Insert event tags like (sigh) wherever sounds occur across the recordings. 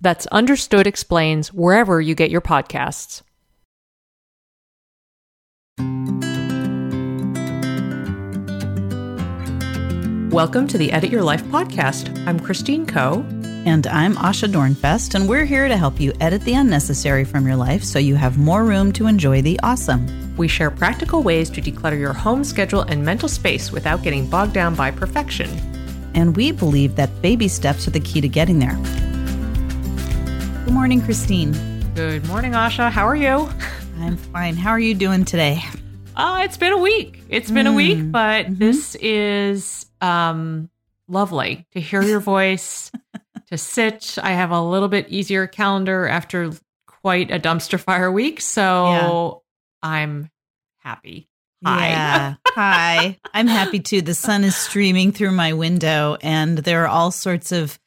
That's Understood Explains wherever you get your podcasts. Welcome to the Edit Your Life podcast. I'm Christine Koh. And I'm Asha Dornfest, and we're here to help you edit the unnecessary from your life so you have more room to enjoy the awesome. We share practical ways to declutter your home schedule and mental space without getting bogged down by perfection. And we believe that baby steps are the key to getting there. Good morning, Christine. Good morning, Asha. How are you? (laughs) I'm fine. How are you doing today? Uh, it's been a week. It's been mm. a week, mm. but mm-hmm. this is um, lovely to hear your voice, (laughs) to sit. I have a little bit easier calendar after quite a dumpster fire week. So yeah. I'm happy. Hi. Yeah. (laughs) Hi. I'm happy too. The sun is streaming through my window and there are all sorts of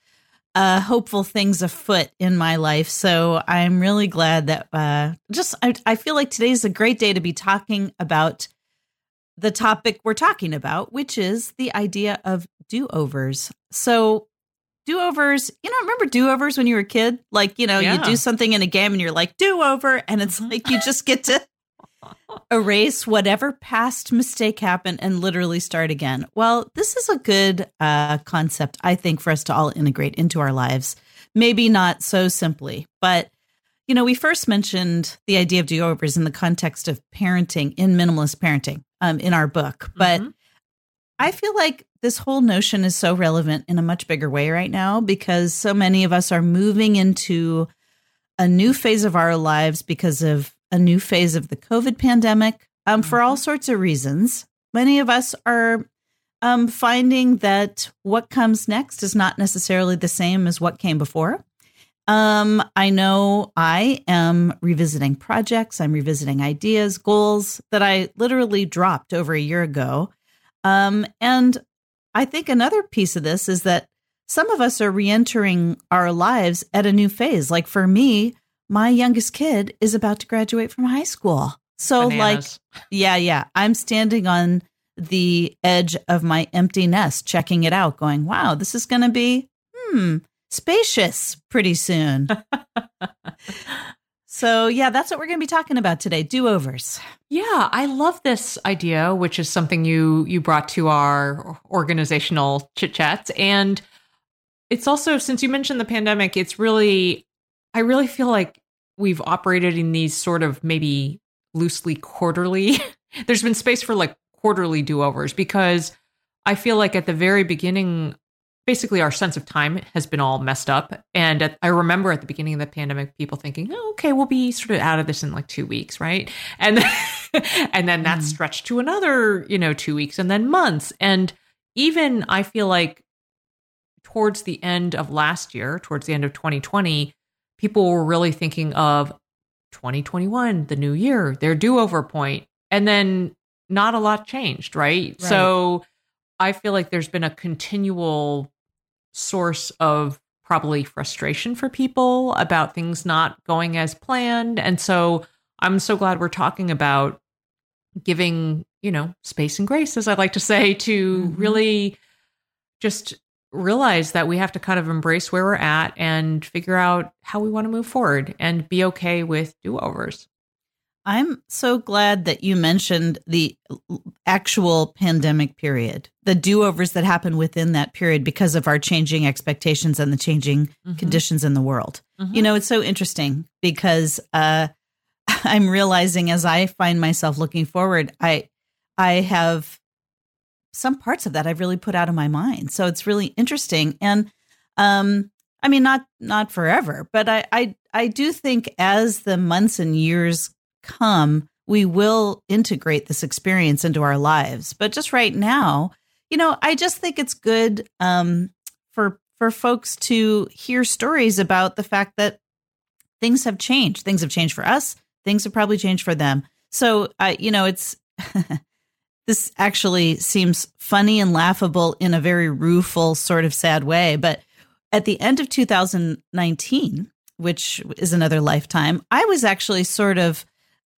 uh, hopeful things afoot in my life. So I'm really glad that uh, just I, I feel like today's a great day to be talking about the topic we're talking about, which is the idea of do overs. So do overs, you know, remember do overs when you were a kid? Like, you know, yeah. you do something in a game and you're like, do over. And it's like you just get to erase whatever past mistake happened and literally start again. Well, this is a good uh, concept, I think, for us to all integrate into our lives. Maybe not so simply, but you know, we first mentioned the idea of do overs in the context of parenting in minimalist parenting um, in our book, but mm-hmm. I feel like this whole notion is so relevant in a much bigger way right now because so many of us are moving into a new phase of our lives because of a new phase of the COVID pandemic um, for all mm-hmm. sorts of reasons. Many of us are um, finding that what comes next is not necessarily the same as what came before. Um, I know I am revisiting projects, I'm revisiting ideas, goals that I literally dropped over a year ago. Um, and I think another piece of this is that some of us are reentering our lives at a new phase. Like for me, my youngest kid is about to graduate from high school. So, Bananas. like, yeah, yeah, I'm standing on the edge of my empty nest, checking it out, going, wow, this is going to be, hmm, spacious pretty soon. (laughs) so, yeah, that's what we're going to be talking about today do overs. Yeah, I love this idea, which is something you you brought to our organizational chit chats, and it's also since you mentioned the pandemic, it's really I really feel like we've operated in these sort of maybe loosely quarterly. (laughs) There's been space for like quarterly do overs because I feel like at the very beginning, basically our sense of time has been all messed up. And at, I remember at the beginning of the pandemic, people thinking, oh, okay, we'll be sort of out of this in like two weeks, right? And then, (laughs) and then that mm. stretched to another, you know, two weeks and then months. And even I feel like towards the end of last year, towards the end of 2020, people were really thinking of 2021, the new year, their do over point, and then not a lot changed, right? right? So I feel like there's been a continual source of probably frustration for people about things not going as planned. And so I'm so glad we're talking about giving, you know, space and grace, as I like to say, to mm-hmm. really just realize that we have to kind of embrace where we're at and figure out how we want to move forward and be okay with do overs. I'm so glad that you mentioned the actual pandemic period, the do overs that happen within that period because of our changing expectations and the changing mm-hmm. conditions in the world. Mm-hmm. You know, it's so interesting because uh, (laughs) I'm realizing as I find myself looking forward, I I have some parts of that I've really put out of my mind. So it's really interesting. And um, I mean, not not forever, but I, I I do think as the months and years come, we will integrate this experience into our lives. But just right now, you know, I just think it's good um, for for folks to hear stories about the fact that things have changed. Things have changed for us. Things have probably changed for them. So, I, you know, it's (laughs) this actually seems funny and laughable in a very rueful, sort of sad way. But at the end of 2019, which is another lifetime, I was actually sort of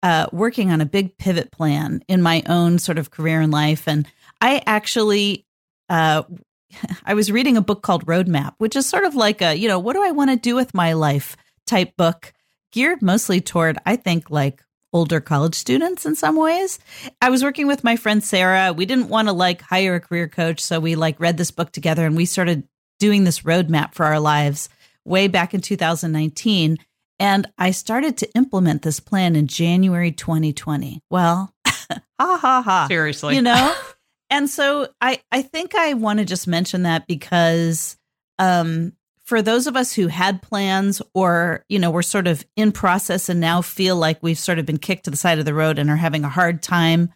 uh, working on a big pivot plan in my own sort of career and life. And I actually, uh, (laughs) I was reading a book called Roadmap, which is sort of like a, you know, what do I want to do with my life type book, geared mostly toward, I think, like older college students in some ways. I was working with my friend Sarah. We didn't want to like hire a career coach. So we like read this book together and we started doing this roadmap for our lives way back in 2019. And I started to implement this plan in January 2020. Well, (laughs) ha ha ha. Seriously. You know? (laughs) and so I, I think I want to just mention that because um, for those of us who had plans or, you know, we're sort of in process and now feel like we've sort of been kicked to the side of the road and are having a hard time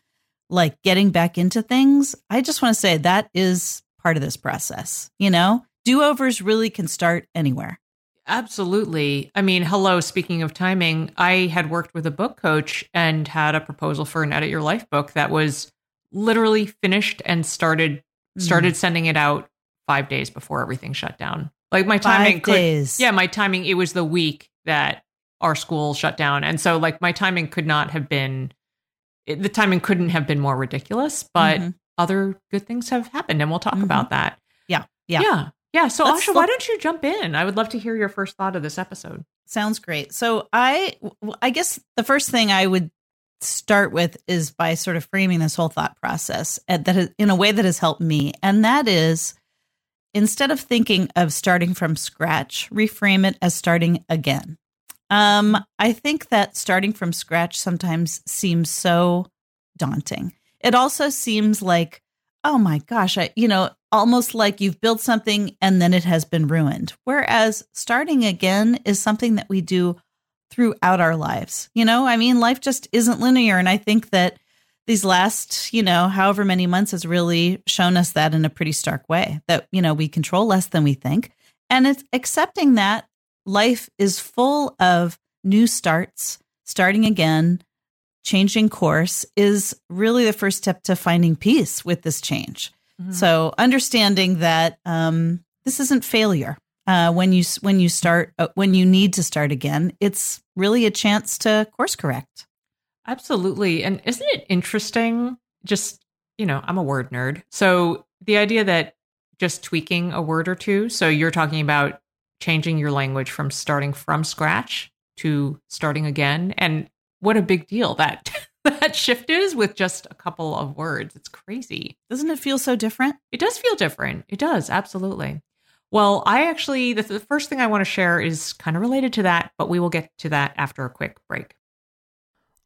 like getting back into things, I just want to say that is part of this process. You know, do overs really can start anywhere. Absolutely. I mean, hello, speaking of timing, I had worked with a book coach and had a proposal for an edit your life book that was literally finished and started started mm. sending it out 5 days before everything shut down. Like my timing could, days. Yeah, my timing it was the week that our school shut down. And so like my timing could not have been it, the timing couldn't have been more ridiculous, but mm-hmm. other good things have happened and we'll talk mm-hmm. about that. Yeah. Yeah. Yeah. Yeah. So, Let's Asha, why don't you jump in? I would love to hear your first thought of this episode. Sounds great. So, I, I guess the first thing I would start with is by sort of framing this whole thought process that has, in a way that has helped me, and that is instead of thinking of starting from scratch, reframe it as starting again. Um, I think that starting from scratch sometimes seems so daunting. It also seems like, oh my gosh, I, you know, almost like you've built something and then it has been ruined. Whereas starting again is something that we do throughout our lives. You know, I mean, life just isn't linear. And I think that these last, you know, however many months has really shown us that in a pretty stark way that, you know, we control less than we think. And it's accepting that life is full of new starts, starting again, changing course is really the first step to finding peace with this change. Mm-hmm. So understanding that um, this isn't failure. Uh, when you when you start uh, when you need to start again, it's really a chance to course correct. Absolutely, and isn't it interesting? Just you know, I'm a word nerd, so the idea that just tweaking a word or two. So you're talking about changing your language from starting from scratch to starting again, and what a big deal that (laughs) that shift is with just a couple of words. It's crazy. Doesn't it feel so different? It does feel different. It does, absolutely. Well, I actually, the, the first thing I want to share is kind of related to that, but we will get to that after a quick break.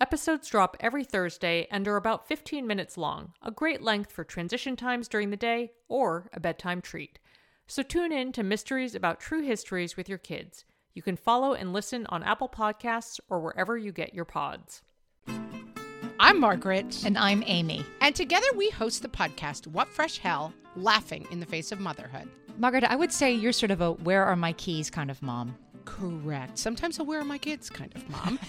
Episodes drop every Thursday and are about 15 minutes long, a great length for transition times during the day or a bedtime treat. So tune in to Mysteries About True Histories with your kids. You can follow and listen on Apple Podcasts or wherever you get your pods. I'm Margaret. And I'm Amy. And together we host the podcast, What Fresh Hell Laughing in the Face of Motherhood. Margaret, I would say you're sort of a where are my keys kind of mom. Correct. Sometimes a where are my kids kind of mom. (laughs)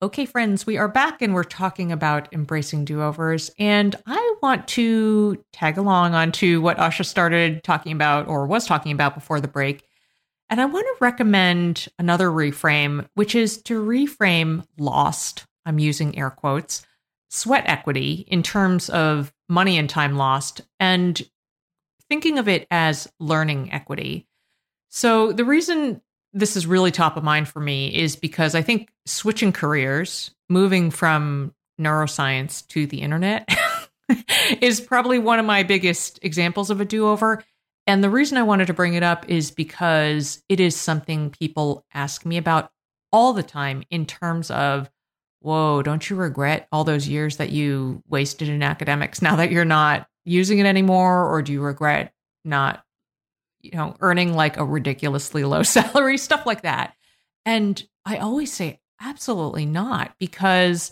Okay, friends, we are back and we're talking about embracing do overs. And I want to tag along onto what Asha started talking about or was talking about before the break. And I want to recommend another reframe, which is to reframe lost. I'm using air quotes, sweat equity in terms of money and time lost, and thinking of it as learning equity. So the reason this is really top of mind for me is because I think switching careers, moving from neuroscience to the internet, (laughs) is probably one of my biggest examples of a do over. And the reason I wanted to bring it up is because it is something people ask me about all the time in terms of, whoa, don't you regret all those years that you wasted in academics now that you're not using it anymore? Or do you regret not you know, earning like a ridiculously low (laughs) salary, stuff like that. And I always say, absolutely not, because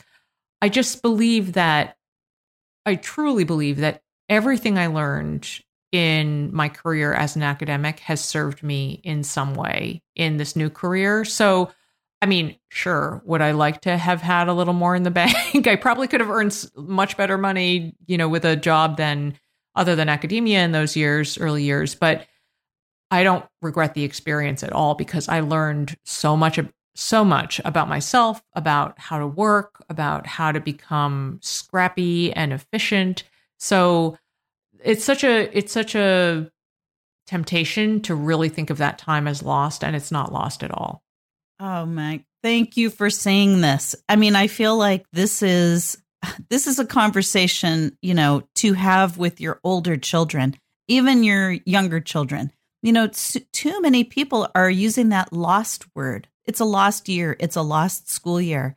I just believe that, I truly believe that everything I learned in my career as an academic has served me in some way in this new career. So, I mean, sure, would I like to have had a little more in the (laughs) bank? I probably could have earned much better money, you know, with a job than other than academia in those years, early years. But I don't regret the experience at all because I learned so much so much about myself, about how to work, about how to become scrappy and efficient. So it's such a it's such a temptation to really think of that time as lost and it's not lost at all. Oh my, thank you for saying this. I mean, I feel like this is (sighs) this is a conversation, you know, to have with your older children, even your younger children you know, too many people are using that lost word. It's a lost year, it's a lost school year.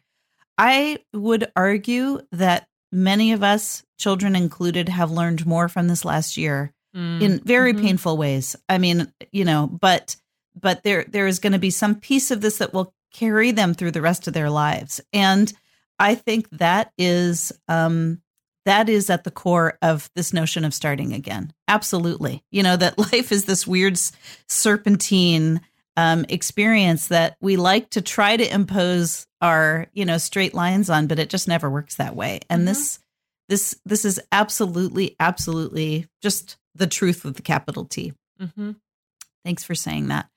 I would argue that many of us, children included, have learned more from this last year mm. in very mm-hmm. painful ways. I mean, you know, but but there there is going to be some piece of this that will carry them through the rest of their lives. And I think that is um that is at the core of this notion of starting again. Absolutely. You know, that (laughs) life is this weird serpentine um, experience that we like to try to impose our, you know, straight lines on, but it just never works that way. And mm-hmm. this, this, this is absolutely, absolutely just the truth with the capital T. Mm-hmm. Thanks for saying that.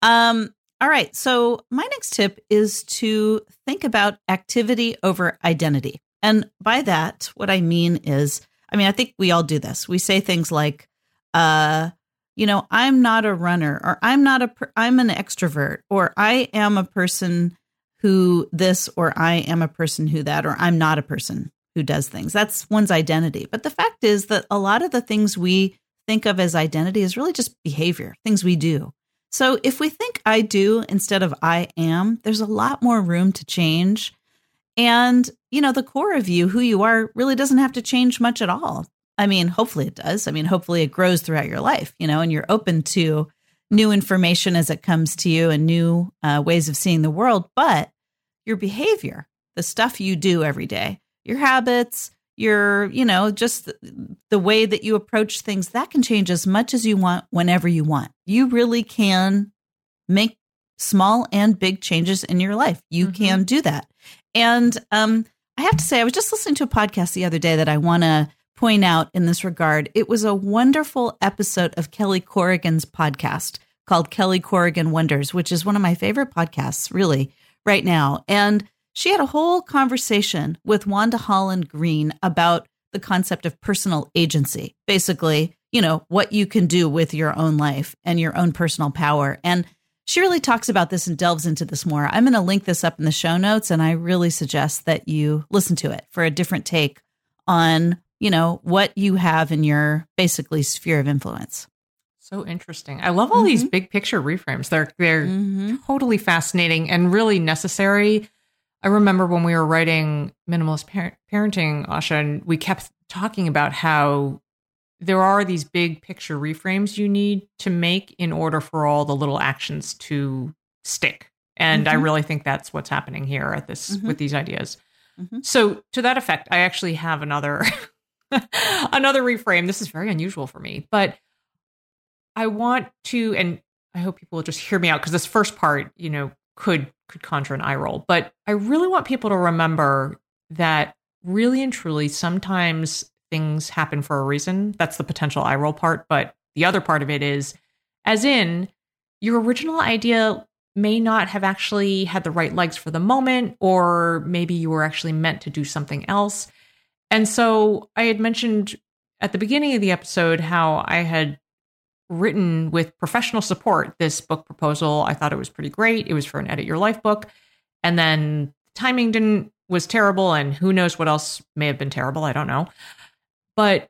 Um, all right. So, my next tip is to think about activity over identity. And by that, what I mean is, I mean, I think we all do this. We say things like, uh, you know, I'm not a runner, or I'm not a, I'm an extrovert, or I am a person who this, or I am a person who that, or I'm not a person who does things. That's one's identity. But the fact is that a lot of the things we think of as identity is really just behavior, things we do. So if we think I do instead of I am, there's a lot more room to change and, you know, the core of you, who you are, really doesn't have to change much at all. I mean, hopefully it does. I mean, hopefully it grows throughout your life, you know, and you're open to new information as it comes to you and new uh, ways of seeing the world. But your behavior, the stuff you do every day, your habits, your, you know, just the way that you approach things, that can change as much as you want whenever you want. You really can make small and big changes in your life. You mm-hmm. can do that. And um, I have to say, I was just listening to a podcast the other day that I want to point out in this regard. It was a wonderful episode of Kelly Corrigan's podcast called Kelly Corrigan Wonders, which is one of my favorite podcasts, really, right now. And she had a whole conversation with Wanda Holland Greene about the concept of personal agency. Basically, you know, what you can do with your own life and your own personal power. And she really talks about this and delves into this more. I'm going to link this up in the show notes, and I really suggest that you listen to it for a different take on, you know, what you have in your basically sphere of influence. So interesting. I love all mm-hmm. these big picture reframes. They're they're mm-hmm. totally fascinating and really necessary. I remember when we were writing minimalist par- parenting, Asha, and we kept talking about how there are these big picture reframes you need to make in order for all the little actions to stick. And mm-hmm. I really think that's what's happening here at this mm-hmm. with these ideas. Mm-hmm. So to that effect, I actually have another (laughs) another reframe. This is very unusual for me, but I want to, and I hope people will just hear me out because this first part, you know, could could conjure an eye roll. But I really want people to remember that really and truly, sometimes things happen for a reason. That's the potential eye roll part. But the other part of it is, as in, your original idea may not have actually had the right legs for the moment, or maybe you were actually meant to do something else. And so I had mentioned at the beginning of the episode how I had written with professional support this book proposal. I thought it was pretty great. It was for an edit your life book. And then timing didn't was terrible and who knows what else may have been terrible, I don't know. But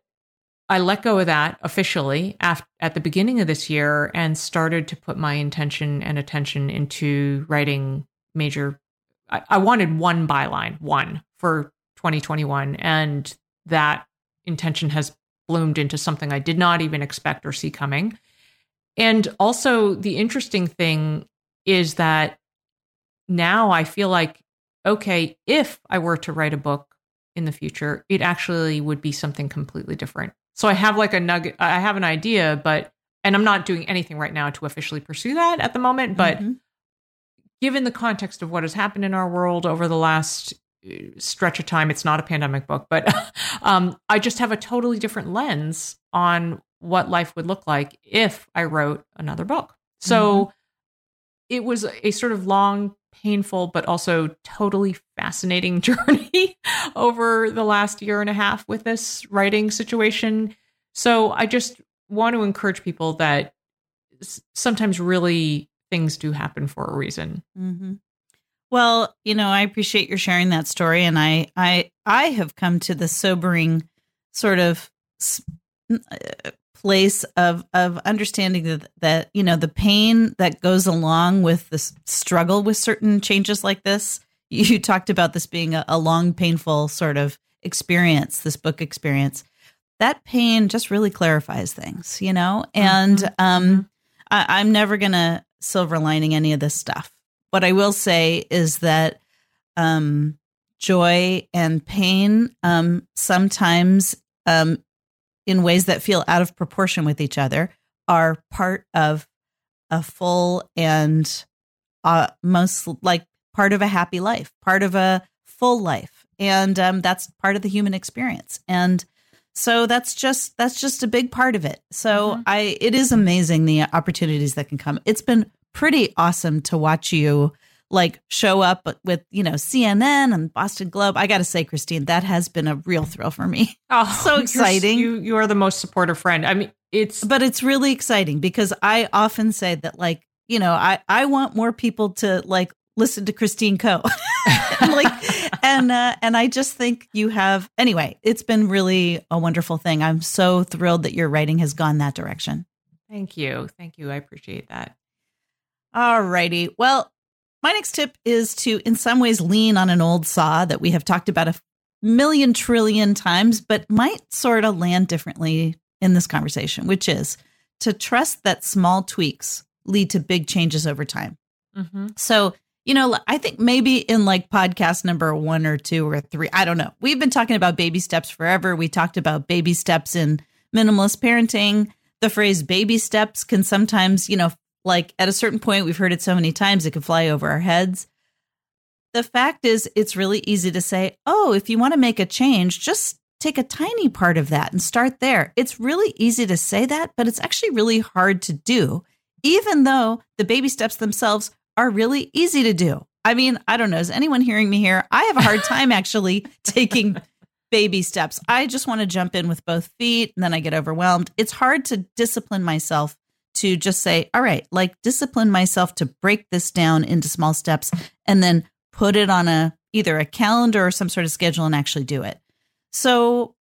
I let go of that officially after, at the beginning of this year and started to put my intention and attention into writing major I, I wanted one byline, one for 2021 and that intention has bloomed into something I did not even expect or see coming. And also, the interesting thing is that now I feel like, okay, if I were to write a book in the future, it actually would be something completely different. So I have like a nugget, I have an idea, but, and I'm not doing anything right now to officially pursue that at the moment. But mm-hmm. given the context of what has happened in our world over the last stretch of time. It's not a pandemic book, but (laughs) um, I just have a totally different lens on what life would look like if I wrote another book. So mm-hmm. it was a sort of long, painful, but also totally fascinating (laughs) journey over the last year and a half with this writing situation. So I just want to encourage people that sometimes really things do happen for a reason. Mm-hmm. Well, you know, I appreciate your sharing that story, and I, I, I have come to the sobering sort of uh, place of of understanding that that you know the pain that goes along with the struggle with certain changes like this. You talked about this being a, a long, painful sort of experience, this book experience. That pain just really clarifies things, you know. And mm-hmm. um, mm-hmm. I, I'm never gonna silver lining any of this stuff what I will say is that um, joy and pain um, sometimes, um, in ways that feel out of proportion with each other, are part of a full and uh, most like part of a happy life, part of a full life, and um, that's part of the human experience. And so that's just that's just a big part of it. So mm-hmm. I it is amazing the opportunities that can come. It's been pretty awesome to watch you like show up with you know CNN and Boston Globe. I got to say, Christine, that has been a real thrill for me. (laughs) Oh, so exciting! You you are the most supportive friend. I mean, it's but it's really exciting because I often say that like you know I I want more people to like listen to Christine Koh. (laughs) like (laughs) and uh, and I just think you have anyway. It's been really a wonderful thing. I'm so thrilled that your writing has gone that direction. Thank you, thank you. I appreciate that. All righty. Well, my next tip is to, in some ways, lean on an old saw that we have talked about a million trillion times, but might sort of land differently in this conversation, which is to trust that small tweaks lead to big changes over time. Mm-hmm. So, you know, I think maybe in like podcast number one or two or three, I don't know. We've been talking about baby steps forever. We talked about baby steps in minimalist parenting. The phrase baby steps can sometimes, you know, like at a certain point, we've heard it so many times, it can fly over our heads. The fact is, it's really easy to say, oh, if you want to make a change, just take a tiny part of that and start there. It's really easy to say that, but it's actually really hard to do even though the baby steps themselves are really easy to do. I mean, I don't know. Is anyone hearing me here? I have a hard time actually (laughs) taking baby steps. I just want to jump in with both feet and then I get overwhelmed. It's hard to discipline myself to just say, all right, like discipline myself to break this down into small steps and then put it on a either a calendar or some sort of schedule and actually do it. So,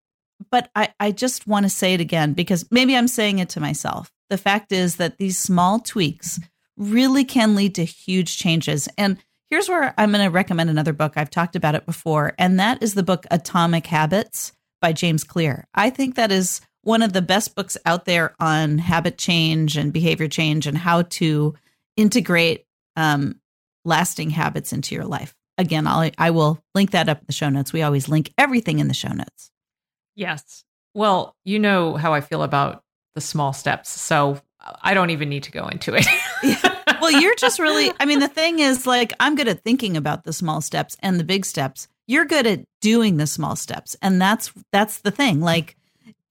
but I, I just want to say it again because maybe I'm saying it to myself. The fact is that these small tweaks really can lead to huge changes. And here's where I'm going to recommend another book. I've talked about it before, and that is the book Atomic Habits by James Clear. I think that is one of the best books out there on habit change and behavior change and how to integrate um, lasting habits into your life. Again, I'll, I will link that up in the show notes. We always link everything in the show notes. Yes. Well, you know how I feel about the small steps. So I don't even need to go into it. (laughs) well, you're just really, I mean, the thing is, like, I'm good at thinking about the small steps and the big steps. You're good at doing the small steps. And that's, that's the thing. Like,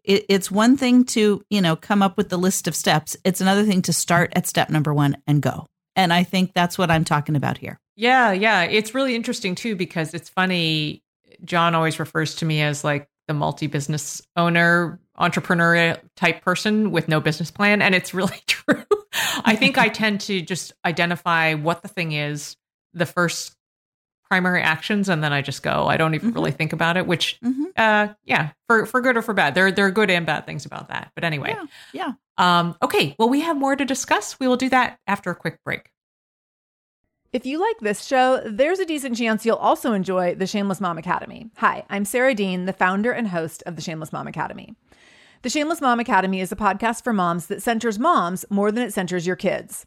it, it's one thing to, you know, come up with the list of steps. It's another thing to start at step number one and go. And I think that's what I'm talking about here. Yeah. Yeah. It's really interesting too, because it's funny. John always refers to me as like the multi business owner entrepreneur type person with no business plan. And it's really (laughs) true. I think I tend to just identify what the thing is, the first primary actions, and then I just go. I don't even mm-hmm. really think about it, which, mm-hmm. uh, yeah, for, for good or for bad. There, there are good and bad things about that. But anyway. Yeah. yeah. Um, okay. Well, we have more to discuss. We will do that after a quick break. If you like this show, there's a decent chance you'll also enjoy the Shameless Mom Academy. Hi, I'm Sarah Dean, the founder and host of the Shameless Mom Academy. The Shameless Mom Academy is a podcast for moms that centers moms more than it centers your kids.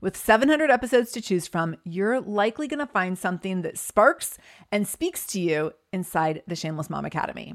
With 700 episodes to choose from, you're likely going to find something that sparks and speaks to you inside the Shameless Mom Academy.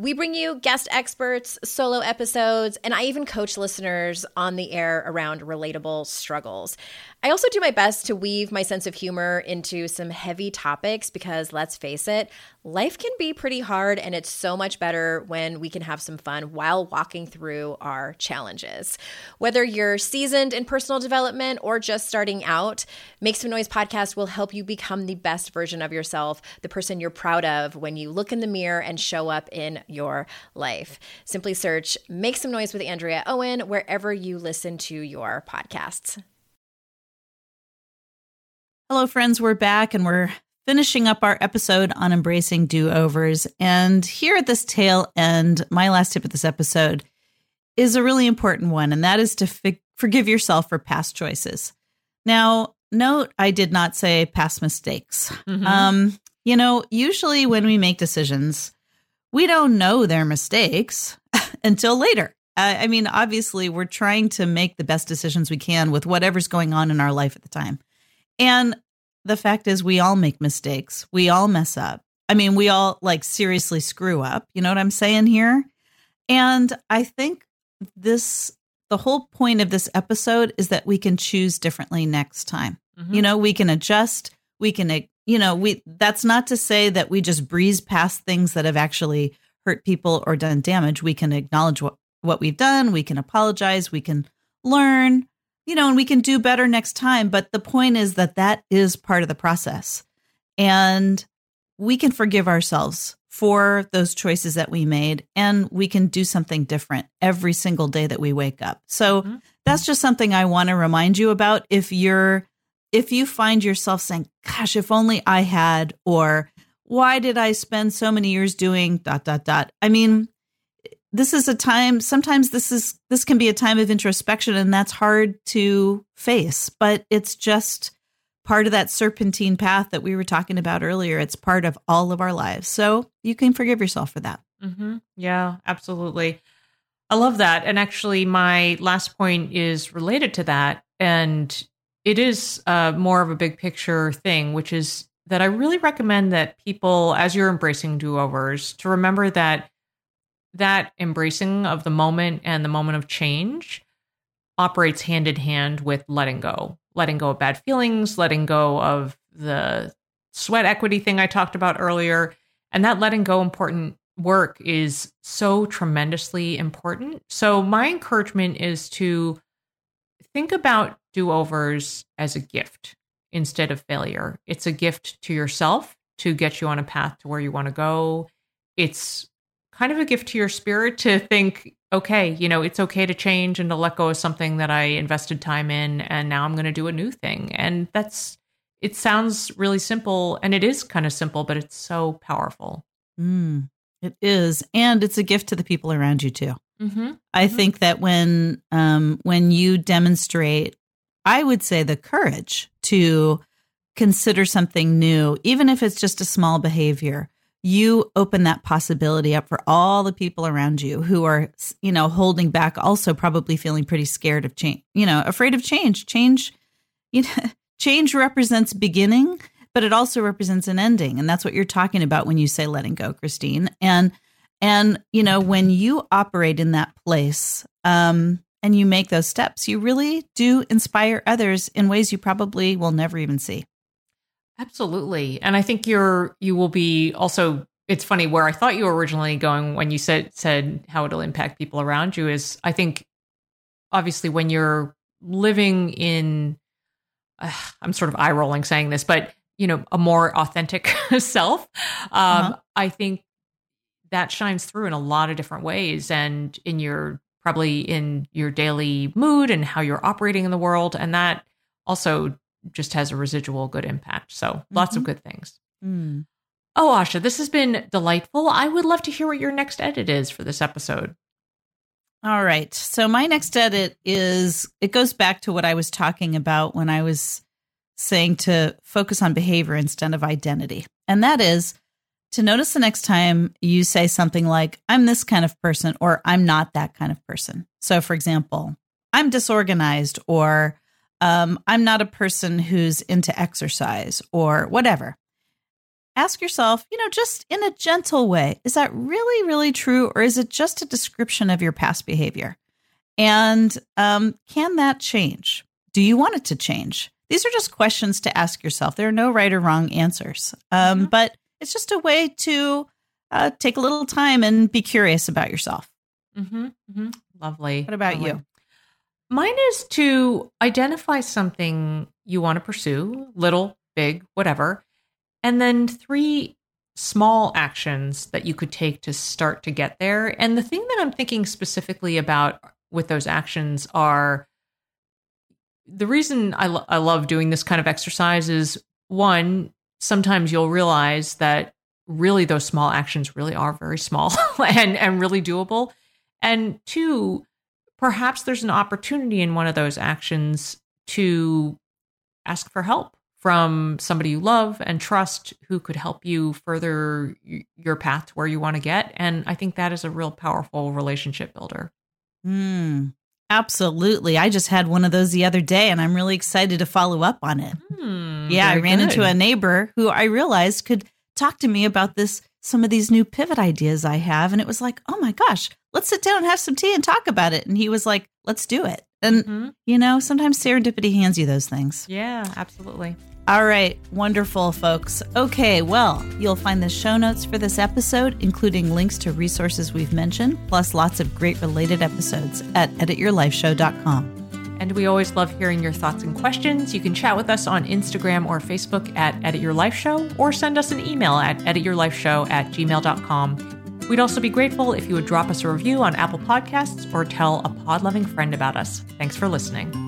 We bring you guest experts, solo episodes, and I even coach listeners on the air around relatable struggles. I also do my best to weave my sense of humor into some heavy topics because let's face it, life can be pretty hard and it's so much better when we can have some fun while walking through our challenges. Whether you're seasoned in personal development or just starting out, Make Some Noise podcast will help you become the best version of yourself, the person you're proud of when you look in the mirror and show up in your life. Simply search Make Some Noise with Andrea Owen wherever you listen to your podcasts. Hello, friends. We're back and we're finishing up our episode on embracing do overs. And here at this tail end, my last tip of this episode is a really important one, and that is to fi- forgive yourself for past choices. Now, note I did not say past mistakes. Mm-hmm. Um, you know, usually when we make decisions, we don't know they're mistakes (laughs) until later. I mean, obviously, we're trying to make the best decisions we can with whatever's going on in our life at the time. And the fact is, we all make mistakes. We all mess up. I mean, we all like seriously screw up. You know what I'm saying here? And I think this, the whole point of this episode is that we can choose differently next time. Mm-hmm. You know, we can adjust. We can, you know, we, that's not to say that we just breeze past things that have actually hurt people or done damage. We can acknowledge what, what we've done. We can apologize. We can learn you know, and we can do better next time. But the point is that that is part of the process. And we can forgive ourselves for those choices that we made and we can do something different every single day that we wake up. So Mhm. that's just something I want to remind you about if you're if you find yourself saying, gosh, if only I had or why did I spend so many years doing dot dot dot. I mean, this is a time sometimes this is this can be a time of introspection and that's hard to face, but it's just part of that serpentine path that we were talking about earlier. It's part of all of our lives. So you can forgive yourself for that. hmm Yeah, absolutely. I love that. And actually, my last point is related to that. And it is uh, more of a big picture thing, which is that I really recommend that people, as you're embracing do overs, to remember that that embracing of the moment and the moment of change operates hand in hand with letting go, letting go of bad feelings, letting go of the sweat equity thing I talked about earlier. And that letting go important work is so tremendously important. So, my encouragement is to think about do overs as a gift instead of failure. It's a gift to yourself to get you on a path to where you want to go. It's kind of a gift to your spirit to think, okay, you know, it's okay to change and to let go of something that I invested time in, and now I'm going to do a new thing. And that's, it sounds really simple, and it is kind of simple, but it's so powerful. Mm, it is. And it's a gift to the people around you too. Mm-hmm. I Mhm. think that when um, when you demonstrate, I would say the courage to consider something new, even if it's just a small behavior, you open that possibility up for all the people around you who are, you know, holding back, also probably feeling pretty scared of change, you know, afraid of change. Change, you know, (laughs) change represents beginning, but it also represents an ending, and that's what you're talking about when you say letting go, Christine. And and, you know, when you operate in that place um, and you make those steps, you really do inspire others in ways you probably will never even see. Absolutely. And I think you're you will be also it's funny where I thought you were originally going when you said said how it'll impact people around you is I think obviously when you're living in uh, I'm sort of eye rolling saying this, but you know, a more authentic (laughs) self, um, Uh-huh. I think that shines through in a lot of different ways and in your probably in your daily mood and how you're operating in the world. And that also just has a residual good impact. So lots of Mhm. good things. Mm. Oh, Asha, this has been delightful. I would love to hear what your next edit is for this episode. All right. So my next edit is it goes back to what I was talking about when I was saying to focus on behavior instead of identity. And that is to notice the next time you say something like, I'm this kind of person, or I'm not that kind of person. So, for example, I'm disorganized, or um, I'm not a person who's into exercise, or whatever. Ask yourself, you know, just in a gentle way, is that really, really true, or is it just a description of your past behavior? And um, can that change? Do you want it to change? These are just questions to ask yourself. There are no right or wrong answers, um, Mhm. but it's just a way to uh, take a little time and be curious about yourself. Mm-hmm, mm-hmm. Lovely. What about Lovely. you? Mine is to identify something you want to pursue, little, big, whatever, and then three small actions that you could take to start to get there. And the thing that I'm thinking specifically about with those actions are the reason I, lo- I love doing this kind of exercise is one, sometimes you'll realize that really those small actions really are very small (laughs) and, and really doable. And two, perhaps there's an opportunity in one of those actions to ask for help from somebody you love and trust who could help you further your path to where you want to get. And I think that is a real powerful relationship builder. Mm, absolutely. I just had one of those the other day, and I'm really excited to follow up on it. Hmm, yeah, I ran into a neighbor who I realized could talk to me about this some of these new pivot ideas I have and it was like, "Oh my gosh, let's sit down and have some tea and talk about it." And he was like, "Let's do it." And Mhm. you know, sometimes serendipity hands you those things. Yeah, absolutely. All right, wonderful folks. Okay, well, you'll find the show notes for this episode, including links to resources we've mentioned, plus lots of great related episodes at edityourlifeshow.com. And we always love hearing your thoughts and questions. You can chat with us on Instagram or Facebook at Edit Your Life Show or send us an email at edityourlifeshow at gmail.com. We'd also be grateful if you would drop us a review on Apple Podcasts or tell a pod loving friend about us. Thanks for listening.